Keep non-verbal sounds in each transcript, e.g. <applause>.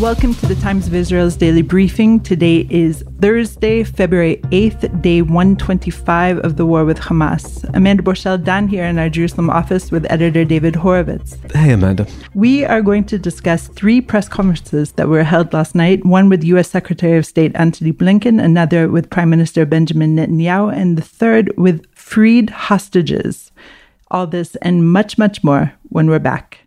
Welcome to the Times of Israel's daily briefing. Today is Thursday, February 8th, day 125 of the war with Hamas. Amanda Borschel Dan here in our Jerusalem office with editor David Horovitz. Hey, Amanda. We are going to discuss three press conferences that were held last night one with U.S. Secretary of State Antony Blinken, another with Prime Minister Benjamin Netanyahu, and the third with freed hostages. All this and much, much more when we're back.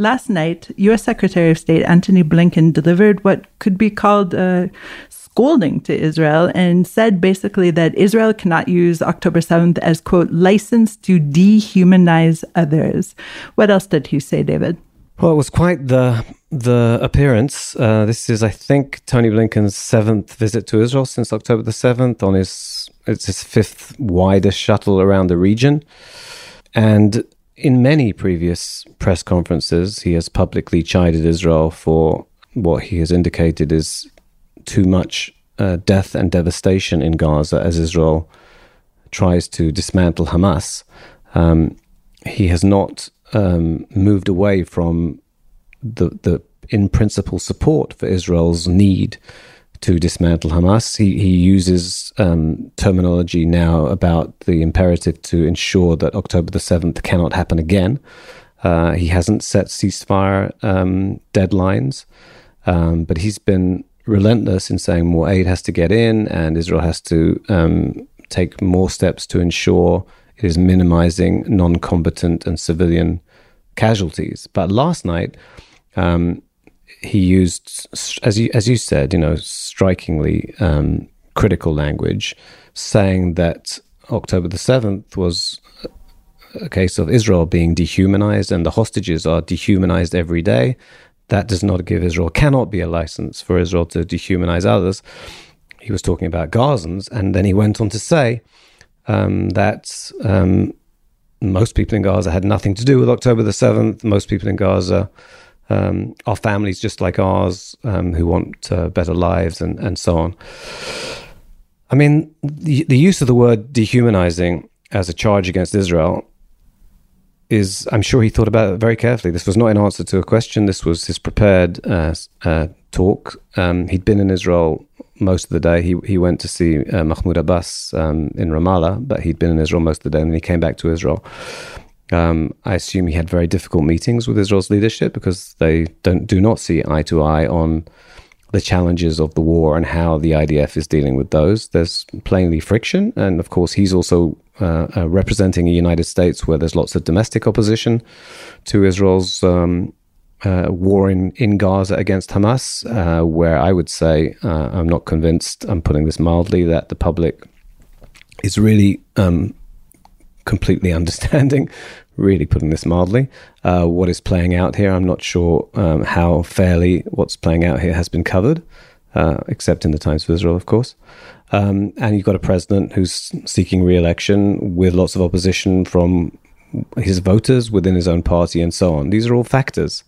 Last night, U.S. Secretary of State Antony Blinken delivered what could be called a scolding to Israel and said basically that Israel cannot use October 7th as, quote, license to dehumanize others. What else did he say, David? Well, it was quite the the appearance. Uh, this is, I think, Tony Blinken's seventh visit to Israel since October the seventh. On his it's his fifth widest shuttle around the region, and in many previous press conferences, he has publicly chided Israel for what he has indicated is too much uh, death and devastation in Gaza as Israel tries to dismantle Hamas. Um, he has not um, moved away from the, the in principle support for Israel's need to dismantle Hamas. He, he uses um, terminology now about the imperative to ensure that October the 7th cannot happen again. Uh, he hasn't set ceasefire um, deadlines, um, but he's been relentless in saying more aid has to get in and Israel has to um, take more steps to ensure it is minimizing non combatant and civilian casualties. But last night, um, he used, as you as you said, you know, strikingly um, critical language, saying that October the seventh was a case of Israel being dehumanized, and the hostages are dehumanized every day. That does not give Israel cannot be a license for Israel to dehumanize others. He was talking about Gazans, and then he went on to say um, that um, most people in Gaza had nothing to do with October the seventh. Most people in Gaza um, are families just like ours um, who want uh, better lives and, and so on. I mean, the, the use of the word dehumanizing as a charge against Israel is, I'm sure he thought about it very carefully. This was not an answer to a question, this was his prepared uh, uh, talk. Um, he'd been in Israel most of the day. He, he went to see uh, Mahmoud Abbas um, in Ramallah, but he'd been in Israel most of the day and then he came back to Israel. Um, I assume he had very difficult meetings with Israel's leadership because they don't do not see eye to eye on the challenges of the war and how the IDF is dealing with those. There's plainly friction, and of course, he's also uh, uh, representing a United States where there's lots of domestic opposition to Israel's um, uh, war in, in Gaza against Hamas, uh, where I would say uh, I'm not convinced. I'm putting this mildly that the public is really um, completely <laughs> understanding, really putting this mildly, uh, what is playing out here. I'm not sure um, how fairly what's playing out here has been covered, uh, except in the Times of Israel, of course. Um, and you've got a president who's seeking re-election with lots of opposition from his voters within his own party and so on. These are all factors.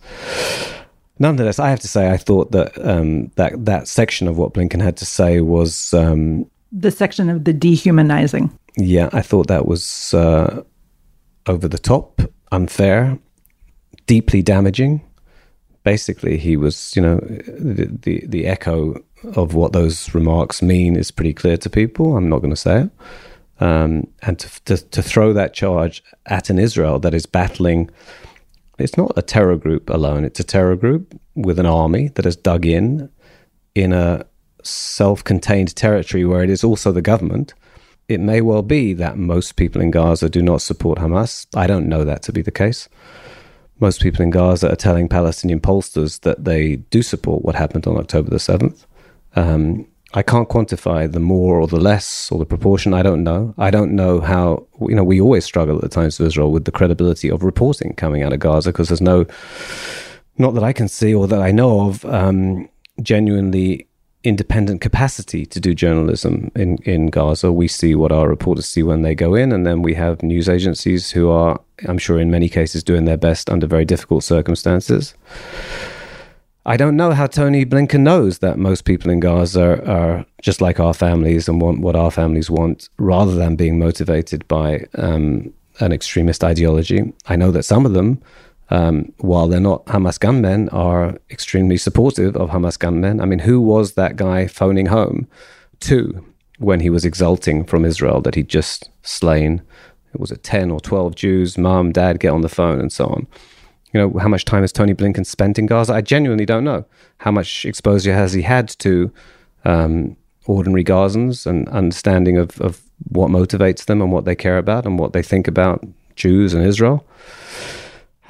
Nonetheless, I have to say, I thought that um, that that section of what Blinken had to say was um, the section of the dehumanizing yeah, I thought that was uh, over the top, unfair, deeply damaging, basically he was, you know, the, the, the echo of what those remarks mean is pretty clear to people. I'm not going to say it. Um, and to, to, to throw that charge at an Israel that is battling, it's not a terror group alone. It's a terror group with an army that has dug in in a self-contained territory where it is also the government. It may well be that most people in Gaza do not support Hamas. I don't know that to be the case most people in Gaza are telling Palestinian pollsters that they do support what happened on October the 7th. Um, I can't quantify the more or the less or the proportion. I don't know. I don't know how, you know, we always struggle at the Times of Israel with the credibility of reporting coming out of Gaza because there's no, not that I can see or that I know of, um, genuinely independent capacity to do journalism in, in Gaza. We see what our reporters see when they go in, and then we have news agencies who are, I'm sure, in many cases, doing their best under very difficult circumstances. I don't know how Tony Blinken knows that most people in Gaza are just like our families and want what our families want, rather than being motivated by um, an extremist ideology. I know that some of them um, while they're not Hamas gunmen, are extremely supportive of Hamas gunmen. I mean, who was that guy phoning home to when he was exulting from Israel that he'd just slain? It was it 10 or 12 Jews, mom, dad, get on the phone, and so on. You know, how much time has Tony Blinken spent in Gaza? I genuinely don't know. How much exposure has he had to um, ordinary Gazans and understanding of, of what motivates them and what they care about and what they think about Jews and Israel?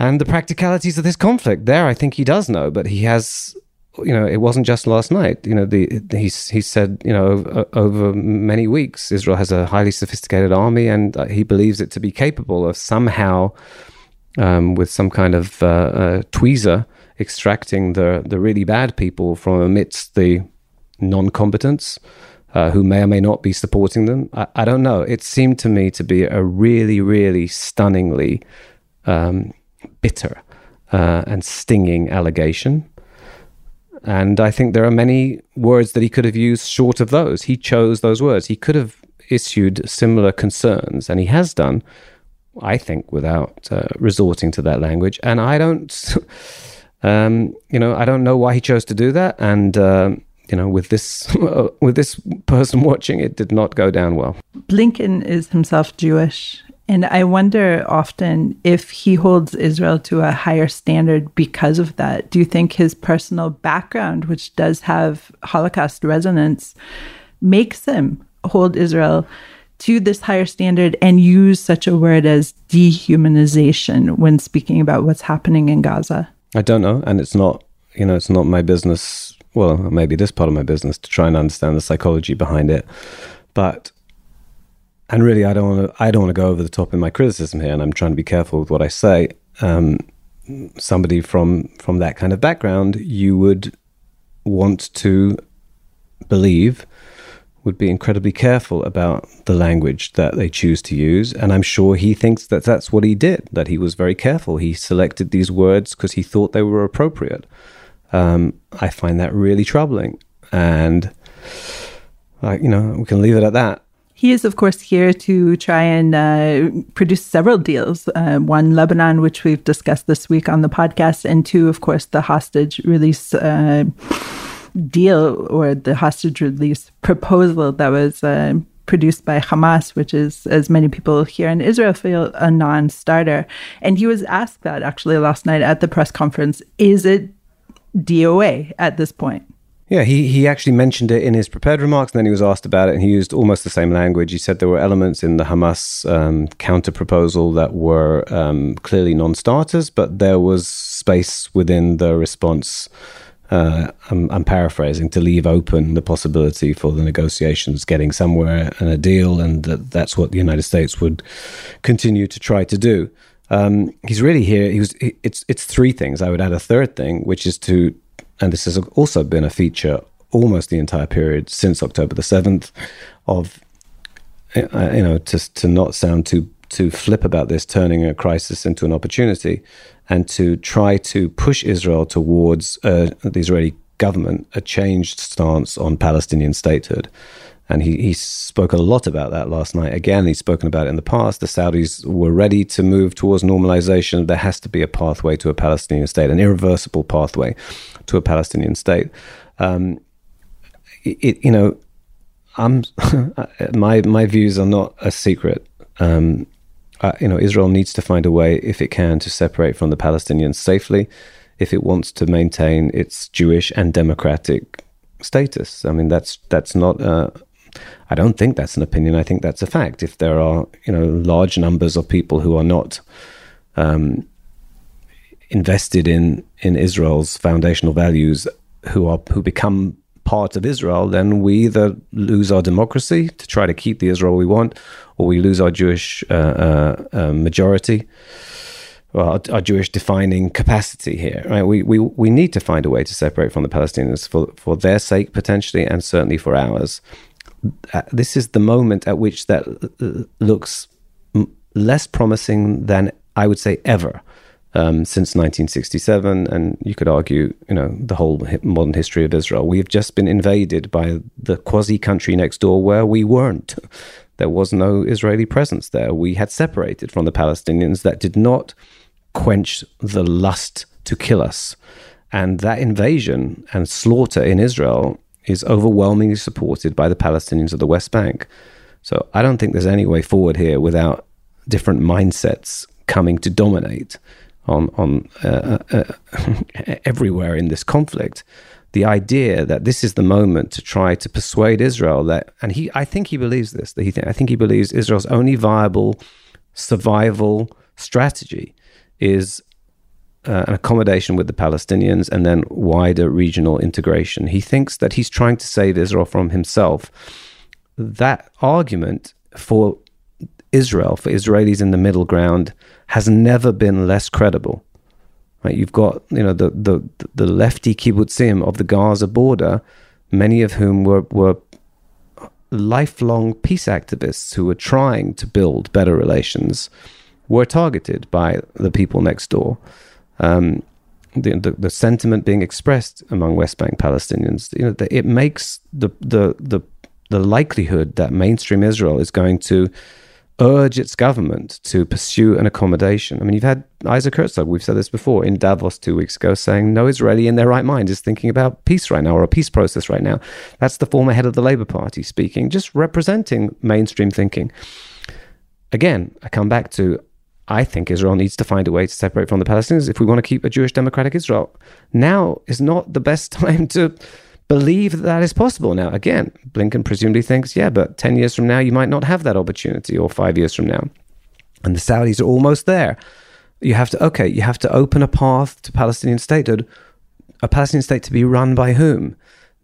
And the practicalities of this conflict. There, I think he does know, but he has. You know, it wasn't just last night. You know, the he's he said, you know, over, over many weeks, Israel has a highly sophisticated army, and uh, he believes it to be capable of somehow, um, with some kind of uh, uh, tweezer, extracting the the really bad people from amidst the non-combatants. Uh, who may or may not be supporting them. I, I, don't know. It seemed to me to be a really, really stunningly um, bitter uh, and stinging allegation. And I think there are many words that he could have used short of those. He chose those words. He could have issued similar concerns, and he has done, I think, without uh, resorting to that language. And I don't, <laughs> um, you know, I don't know why he chose to do that. And uh, you know, with this <laughs> with this person watching, it did not go down well. Blinken is himself Jewish, and I wonder often if he holds Israel to a higher standard because of that. Do you think his personal background, which does have Holocaust resonance, makes him hold Israel to this higher standard and use such a word as dehumanization when speaking about what's happening in Gaza? I don't know. And it's not, you know, it's not my business. Well, maybe this part of my business to try and understand the psychology behind it. But and really, I don't want to. I don't want to go over the top in my criticism here, and I'm trying to be careful with what I say. Um, somebody from from that kind of background, you would want to believe would be incredibly careful about the language that they choose to use. And I'm sure he thinks that that's what he did, that he was very careful. He selected these words because he thought they were appropriate. Um, I find that really troubling. And, uh, you know, we can leave it at that. He is, of course, here to try and uh, produce several deals. Uh, one, Lebanon, which we've discussed this week on the podcast, and two, of course, the hostage release uh, deal or the hostage release proposal that was uh, produced by Hamas, which is, as many people here in Israel feel, a non starter. And he was asked that actually last night at the press conference is it DOA at this point? Yeah, he, he actually mentioned it in his prepared remarks, and then he was asked about it, and he used almost the same language. He said there were elements in the Hamas um, counter proposal that were um, clearly non starters, but there was space within the response. Uh, I'm, I'm, paraphrasing to leave open the possibility for the negotiations getting somewhere and a deal, and that that's what the United States would continue to try to do. Um, he's really here. He was. It's it's three things. I would add a third thing, which is to and this has also been a feature almost the entire period since October the 7th of uh, you know to to not sound too too flip about this turning a crisis into an opportunity and to try to push Israel towards uh, the Israeli government a changed stance on Palestinian statehood And he, he spoke a lot about that last night. Again, he's spoken about it in the past. The Saudis were ready to move towards normalization. There has to be a pathway to a Palestinian state, an irreversible pathway to a Palestinian state. Um, it, you know, I'm <laughs> my my views are not a secret. Um, uh, you know, Israel needs to find a way, if it can, to separate from the Palestinians safely, if it wants to maintain its Jewish and democratic status. I mean, that's that's not. Uh, I don't think that's an opinion. I think that's a fact. If there are, you know, large numbers of people who are not um, invested in in Israel's foundational values, who are who become part of Israel, then we either lose our democracy to try to keep the Israel we want, or we lose our Jewish uh, uh, uh, majority, well, our, our, Jewish defining capacity here. Right? We, we we need to find a way to separate from the Palestinians for for their sake potentially, and certainly for ours. Uh, this is the moment at which that uh, looks less promising than I would say ever um, since 1967, and you could argue, you know, the whole modern history of Israel. We've just been invaded by the quasi country next door where we weren't. <laughs> There was no Israeli presence there. We had separated from the Palestinians. That did not quench the lust to kill us. And that invasion and slaughter in Israel is overwhelmingly supported by the Palestinians of the West Bank. So I don't think there's any way forward here without different mindsets coming to dominate on on uh, uh, uh <laughs> everywhere in this conflict. The idea that this is the moment to try to persuade Israel that, and he, I think he believes this. That he, th- I think he believes Israel's only viable survival strategy is uh, an accommodation with the Palestinians and then wider regional integration. He thinks that he's trying to save Israel from himself. That argument for Israel, for Israelis in the middle ground, has never been less credible. Right? You've got you know the the the lefty kibbutzim of the Gaza border, many of whom were were lifelong peace activists who were trying to build better relations, were targeted by the people next door. Um, the, the, the sentiment being expressed among West Bank Palestinians, you know, it makes the the the the likelihood that mainstream Israel is going to urge its government to pursue an accommodation. I mean, you've had Isaac Herzog, we've said this before, in Davos two weeks ago, saying no Israeli in their right mind is thinking about peace right now or a peace process right now. That's the former head of the Labour Party speaking, just representing mainstream thinking. Again, I come back to I think Israel needs to find a way to separate from the Palestinians if we want to keep a Jewish democratic Israel. Now is not the best <laughs> time to believe that that is possible. Now, again, Blinken presumably thinks, yeah, but 10 years from now, you might not have that opportunity, or five years from now. And the Saudis are almost there. You have to, okay, you have to open a path to Palestinian statehood. A Palestinian state to be run by whom?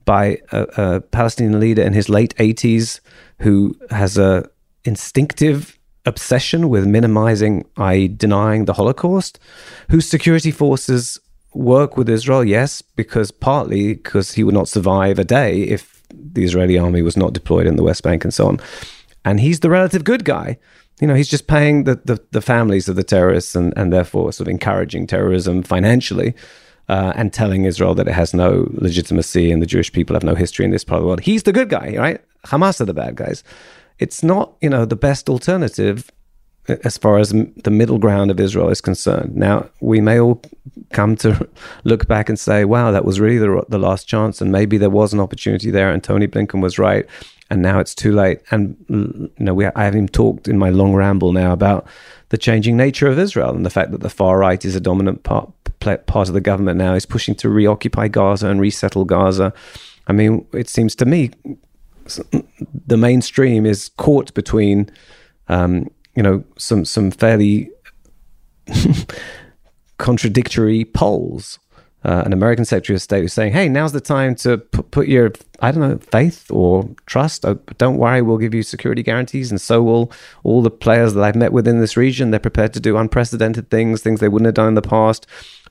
By a, a Palestinian leader in his late 80s who has a instinctive obsession with minimizing, i.e., denying the Holocaust, whose security forces work with Israel, yes, because partly because he would not survive a day if the Israeli army was not deployed in the West Bank and so on. And he's the relative good guy. You know, he's just paying the, the, the families of the terrorists and, and therefore sort of encouraging terrorism financially uh, and telling Israel that it has no legitimacy and the Jewish people have no history in this part of the world. He's the good guy, right? Hamas are the bad guys. It's not, you know, the best alternative uh, as far as the middle ground of Israel is concerned. Now, we may all come to <laughs> look back and say, wow, that was really the, the last chance, and maybe there was an opportunity there, and Tony Blinken was right, and now it's too late. And, you know, we, I haven't even talked in my long ramble now about the changing nature of Israel and the fact that the far right is a dominant part, part of the government now, is pushing to reoccupy Gaza and resettle Gaza. I mean, it seems to me the mainstream is caught between. Um, you know some some fairly <laughs> contradictory poles. Uh, an American Secretary of State was saying, "Hey, now's the time to put, put your I don't know faith or trust. Oh, don't worry, we'll give you security guarantees, and so will all the players that I've met within this region. They're prepared to do unprecedented things, things they wouldn't have done in the past,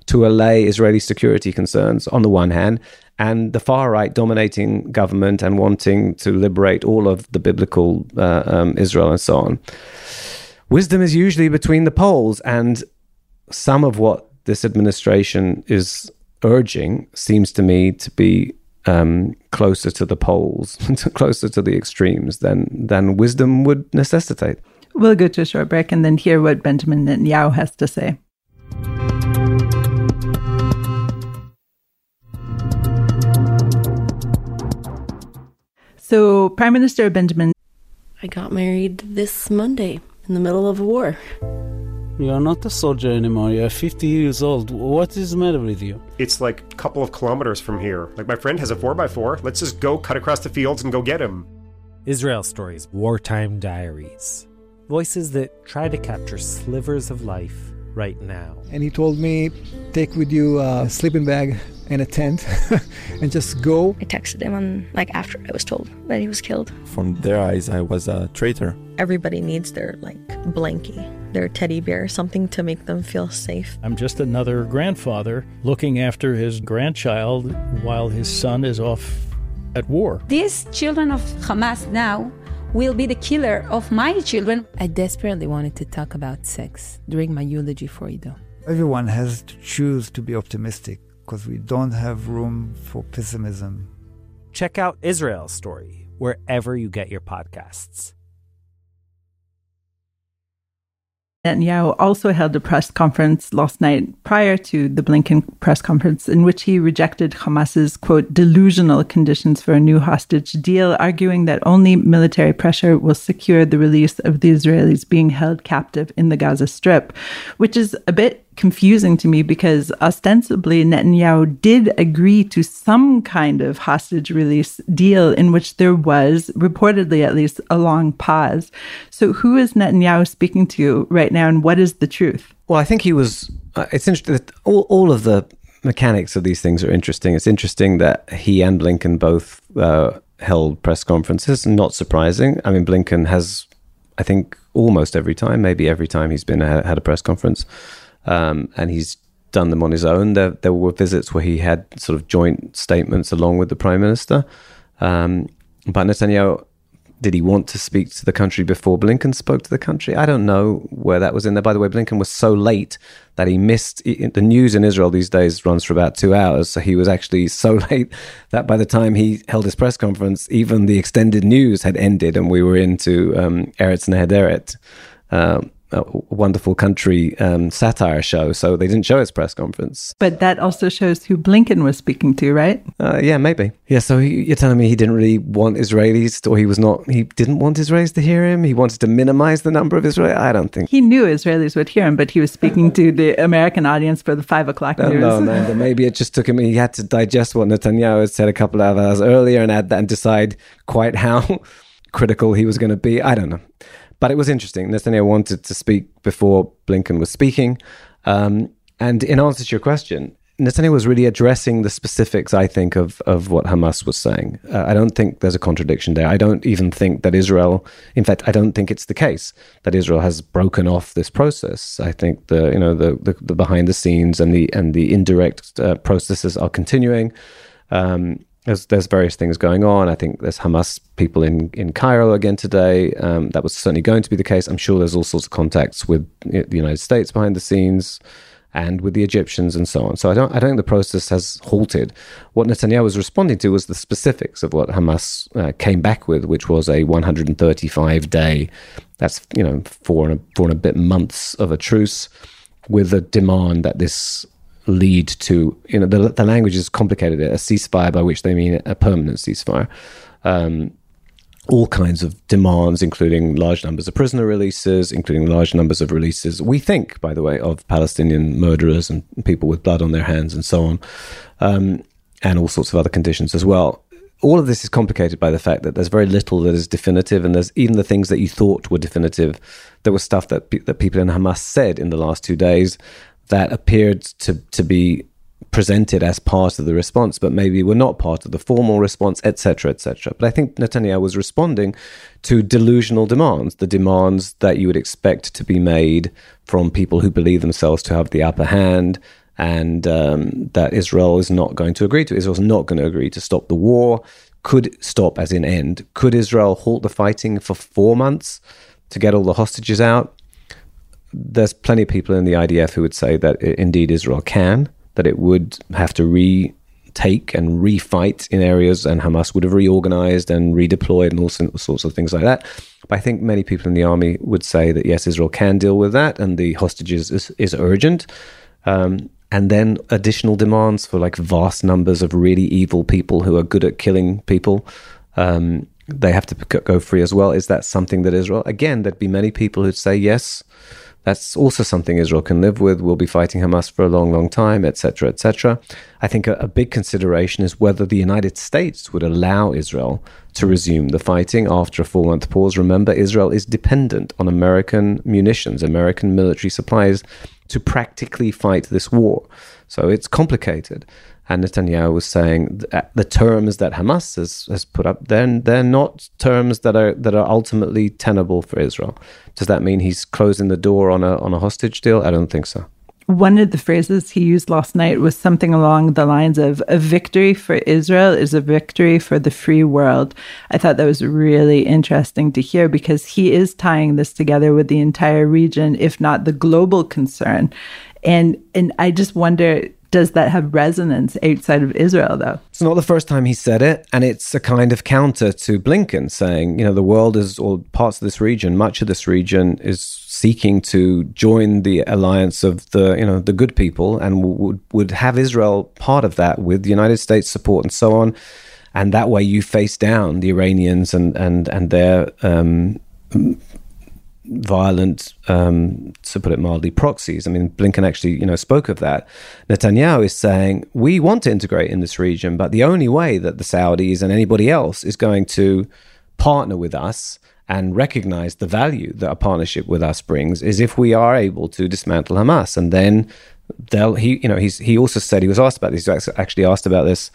to allay Israeli security concerns. On the one hand, and the far right dominating government and wanting to liberate all of the biblical uh, um, Israel and so on." wisdom is usually between the poles. And some of what this administration is urging seems to me to be um, closer to the poles, <laughs> closer to the extremes than than wisdom would necessitate. We'll go to a short break and then hear what Benjamin Netanyahu has to say. So, Prime Minister Benjamin. I got married this Monday in the middle of a war. You're not a soldier anymore. You're 50 years old. What is the matter with you? It's like a couple of kilometers from here. Like, my friend has a 4x4. Let's just go cut across the fields and go get him. Israel Stories Wartime Diaries. Voices that try to capture slivers of life right now. And he told me, take with you a sleeping bag and a tent <laughs> and just go. I texted him on like after I was told that he was killed. From their eyes, I was a traitor. Everybody needs their like blankie, their teddy bear, something to make them feel safe. I'm just another grandfather looking after his grandchild while his son is off at war. These children of Hamas now will be the killer of my children. I desperately wanted to talk about sex during my eulogy for Ido. Everyone has to choose to be optimistic because we don't have room for pessimism. Check out Israel's story wherever you get your podcasts. Netanyahu also held a press conference last night prior to the Blinken press conference in which he rejected Hamas's quote delusional conditions for a new hostage deal, arguing that only military pressure will secure the release of the Israelis being held captive in the Gaza Strip, which is a bit confusing to me because ostensibly Netanyahu did agree to some kind of hostage release deal in which there was, reportedly at least, a long pause. So, who is Netanyahu speaking to right now, and what is the truth? Well, I think he was. Uh, it's interesting. All, all of the mechanics of these things are interesting. It's interesting that he and Blinken both uh, held press conferences. Not surprising. I mean, Blinken has, I think, almost every time, maybe every time he's been had a press conference um, and he's done them on his own. There, there were visits where he had sort of joint statements along with the prime minister. Um, but Netanyahu, did he want to speak to the country before Blinken spoke to the country? I don't know where that was in there. By the way, Blinken was so late that he missed the news in Israel these days runs for about two hours. So he was actually <laughs> so late that by the time he held his press conference, even the extended news had ended and we were into um, Eretz Nehederet. Um, a wonderful country um, satire show, so they didn't show his press conference. But that also shows who Blinken was speaking to, right? Uh, yeah, maybe. Yeah, so he, you're telling me he didn't really want Israelis, or he was not, he didn't want Israelis to hear him? He wanted to minimize the number of Israelis? I don't think. He knew Israelis would hear him, but he was speaking to the American audience for the five o'clock news. No, no, maybe it just took him, he had to digest what Netanyahu had said a couple of hours earlier and add that and decide quite how <laughs> critical he was going to be. I don't know. But it was interesting. Netanyahu wanted to speak before Blinken was speaking. Um, and in answer to your question, Netanyahu was really addressing the specifics, I think, of, of what Hamas was saying. Uh, I don't think there's a contradiction there. I don't even think that Israel, in fact, I don't think it's the case that Israel has broken off this process. I think the you know the the, the behind the scenes and the and the indirect uh, processes are continuing. Um, there's there's various things going on. I think there's Hamas people in, in Cairo again today. Um, that was certainly going to be the case. I'm sure there's all sorts of contacts with the United States behind the scenes and with the Egyptians and so on. So I don't I don't think the process has halted. What Netanyahu was responding to was the specifics of what Hamas uh, came back with, which was a 135 day, that's you know four and a, four and a bit months of a truce, with a demand that this lead to you know the, the language is complicated a ceasefire by which they mean a permanent ceasefire um, all kinds of demands including large numbers of prisoner releases including large numbers of releases we think by the way of palestinian murderers and people with blood on their hands and so on um, and all sorts of other conditions as well all of this is complicated by the fact that there's very little that is definitive, and there's even the things that you thought were definitive. There was stuff that pe- that people in Hamas said in the last two days that appeared to, to be presented as part of the response, but maybe were not part of the formal response, etc., etc. But I think Netanyahu was responding to delusional demands, the demands that you would expect to be made from people who believe themselves to have the upper hand, and um, that Israel is not going to agree to. Israel's not going to agree to stop the war. Could stop, as in end. Could Israel halt the fighting for four months to get all the hostages out? There's plenty of people in the IDF who would say that indeed Israel can, that it would have to re take and refight in areas, and Hamas would have reorganized and redeployed and all sorts of things like that. But I think many people in the army would say that yes, Israel can deal with that, and the hostages is, is urgent. Um, and then additional demands for like vast numbers of really evil people who are good at killing people. Um, they have to go free as well. Is that something that Israel, again, there'd be many people who'd say, yes, that's also something Israel can live with. We'll be fighting Hamas for a long, long time, etc., etc. I think a, a, big consideration is whether the United States would allow Israel to resume the fighting after a four-month pause. Remember, Israel is dependent on American munitions, American military supplies to practically fight this war. So it's complicated. And Netanyahu was saying uh, the terms that Hamas has, has put up, then they're not terms that are that are ultimately tenable for Israel. Does that mean he's closing the door on a on a hostage deal? I don't think so. One of the phrases he used last night was something along the lines of a victory for Israel is a victory for the free world. I thought that was really interesting to hear because he is tying this together with the entire region, if not the global concern. And and I just wonder does that have resonance outside of Israel, though? It's not the first time he said it, and it's a kind of counter to Blinken saying, you know, the world is, or parts of this region, much of this region is seeking to join the alliance of the, you know, the good people, and would would have Israel part of that with the United States support and so on, and that way you face down the Iranians and and and their um, violent, um, to put it mildly, proxies. I mean, Blinken actually, you know, spoke of that. Netanyahu is saying we want to integrate in this region, but the only way that the Saudis and anybody else is going to partner with us and recognize the value that a partnership with us brings is if we are able to dismantle Hamas, and then they'll. He, you know, he's he also said he was asked about this. He was actually asked about this.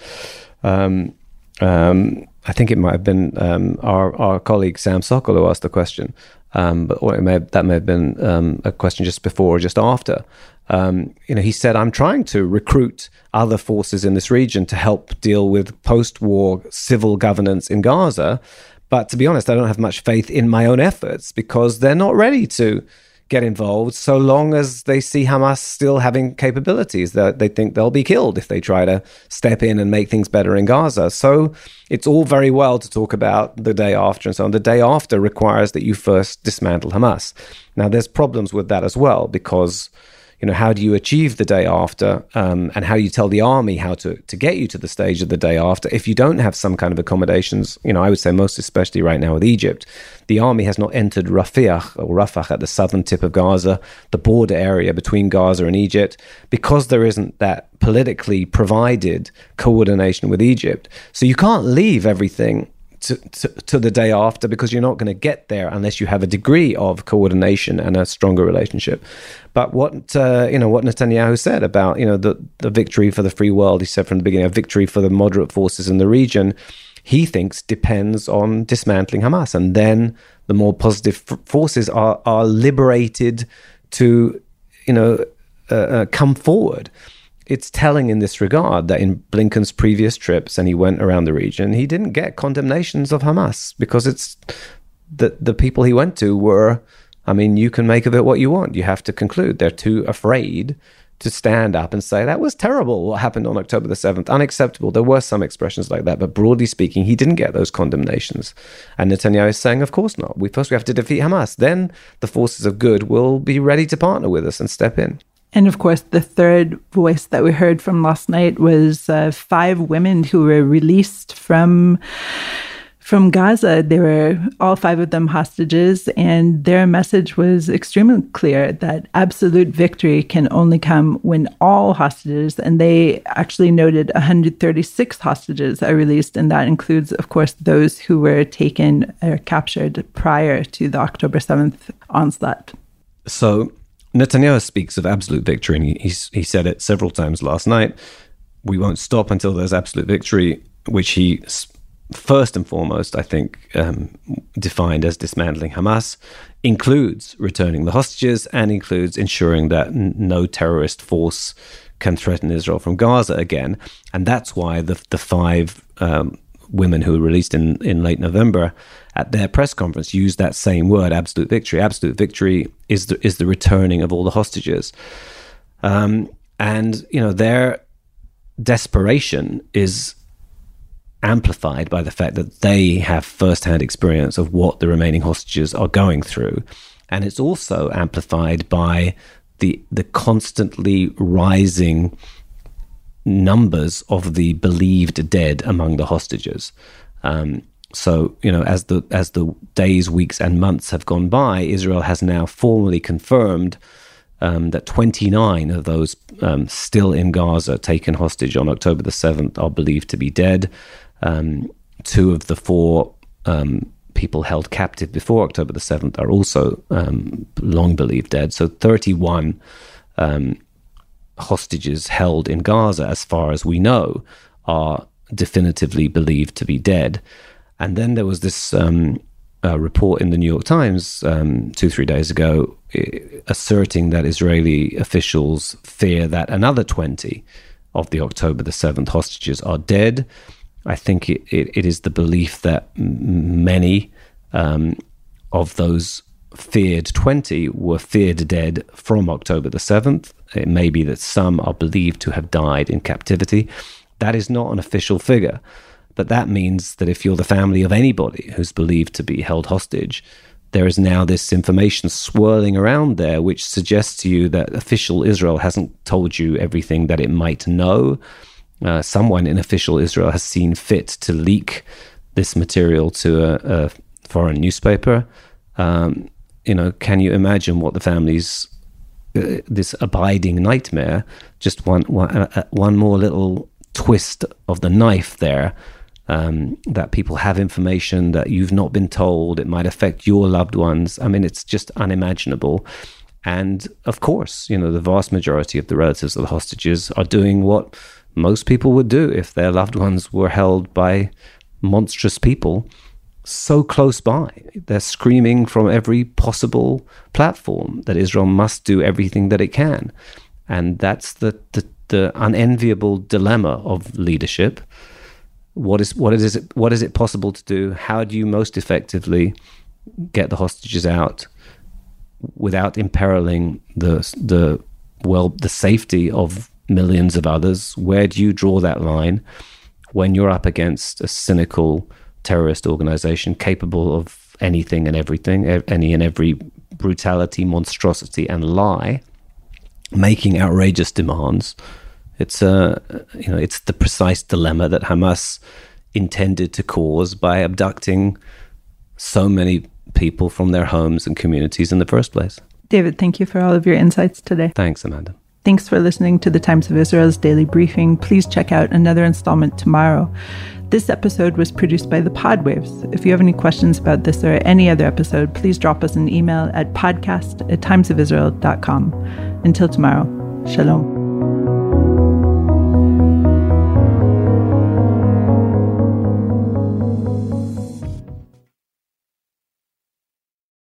Um, um, I think it might have been um, our, our colleague Sam Sokol who asked the question um, but or may have, that may have been um, a question just before or just after. Um, you know, he said, "I'm trying to recruit other forces in this region to help deal with post-war civil governance in Gaza." But to be honest, I don't have much faith in my own efforts because they're not ready to get involved so long as they see Hamas still having capabilities that they think they'll be killed if they try to step in and make things better in Gaza. So it's all very well to talk about the day after and so on. The day after requires that you first dismantle Hamas. Now, there's problems with that as well because you know how do you achieve the day after um, and how you tell the army how to, to get you to the stage of the day after? If you don't have some kind of accommodations you know i would say most especially right now with egypt the army has not entered rafah or rafah at the southern tip of gaza the border area between gaza and egypt because there isn't that politically provided coordination with egypt. So you can't leave everything to, to, to, the day after because you're not going to get there unless you have a degree of coordination and a stronger relationship. But what uh, you know, what Netanyahu said about you know the the victory for the free world, he said from the beginning, a victory for the moderate forces in the region, he thinks depends on dismantling Hamas, and then the more positive f- forces are are liberated to you know uh, uh, come forward it's telling in this regard that in Blinken's previous trips, and he went around the region, he didn't get condemnations of Hamas because it's the the people he went to were. I mean, you can make of it what you want. You have to conclude they're too afraid to stand up and say that was terrible what happened on October the 7th unacceptable. There were some expressions like that but broadly speaking he didn't get those condemnations. And Netanyahu is saying of course not. We first we have to defeat Hamas. Then the forces of good will be ready to partner with us and step in and of course, the third voice that we heard from last night was uh, five women who were released from from Gaza. They were all five of them hostages, and their message was extremely clear that absolute victory can only come when all hostages, and they actually noted 136 hostages are released, and that includes, of course, those who were taken or captured prior to the October 7th onslaught. So Netanyahu speaks of absolute victory, and he, he said it several times last night. We won't stop until there's absolute victory, which he first and foremost, I think, um, defined as dismantling Hamas, includes returning the hostages and includes ensuring that n- no terrorist force can threaten Israel from Gaza again. And that's why the, the five um, women who were released in, in late November at their press conference used that same word, absolute victory. Absolute victory is the, is the returning of all the hostages. Um, and, you know, their, desperation is amplified by the fact that they have first-hand experience of what the remaining hostages are going through and it's also amplified by the the constantly rising numbers of the believed dead among the hostages um, so you know as the as the days weeks and months have gone by israel has now formally confirmed um, that 29 of those um, still in Gaza, taken hostage on October the 7th, are believed to be dead. Um, two of the four um, people held captive before October the 7th are also um, long believed dead. So 31 um, hostages held in Gaza, as far as we know, are definitively believed to be dead. And then there was this um, uh, report in the New York Times um, two, three days ago asserting that Israeli officials fear that another 20 of the October the 7th hostages are dead. I think it, it, it is the belief that many um, of those feared 20 were feared dead from October the 7th. It may be that some are believed to have died in captivity. That is not an official figure. But that means that if you're the family of anybody who's believed to be held hostage, there is now this information swirling around there which suggests to you that official Israel hasn't told you everything that it might know. Uh, someone in official Israel has seen fit to leak this material to a, a foreign newspaper. Um, you know, can you imagine what the families, uh, this abiding nightmare, just one, one, uh, uh one more little twist of the knife there um, that people have information that you've not been told. It might affect your loved ones. I mean, it's just unimaginable. And of course, you know, the vast majority of the relatives of the hostages are doing what most people would do if their loved ones were held by monstrous people so close by. They're screaming from every possible platform that Israel must do everything that it can. And that's the, the, the unenviable dilemma of leadership what is what is it what is it possible to do? How do you most effectively get the hostages out without imperiling the the well the safety of millions of others? Where do you draw that line when you're up against a cynical terrorist organization capable of anything and everything, any and every brutality, monstrosity, and lie, making outrageous demands? It's a you know it's the precise dilemma that Hamas intended to cause by abducting so many people from their homes and communities in the first place. David, thank you for all of your insights today. Thanks, Amanda. Thanks for listening to the Times of Israel's daily briefing. Please check out another installment tomorrow. This episode was produced by the Podwaves. If you have any questions about this or any other episode, please drop us an email at podcast at timesofisrael.com. Until tomorrow, shalom.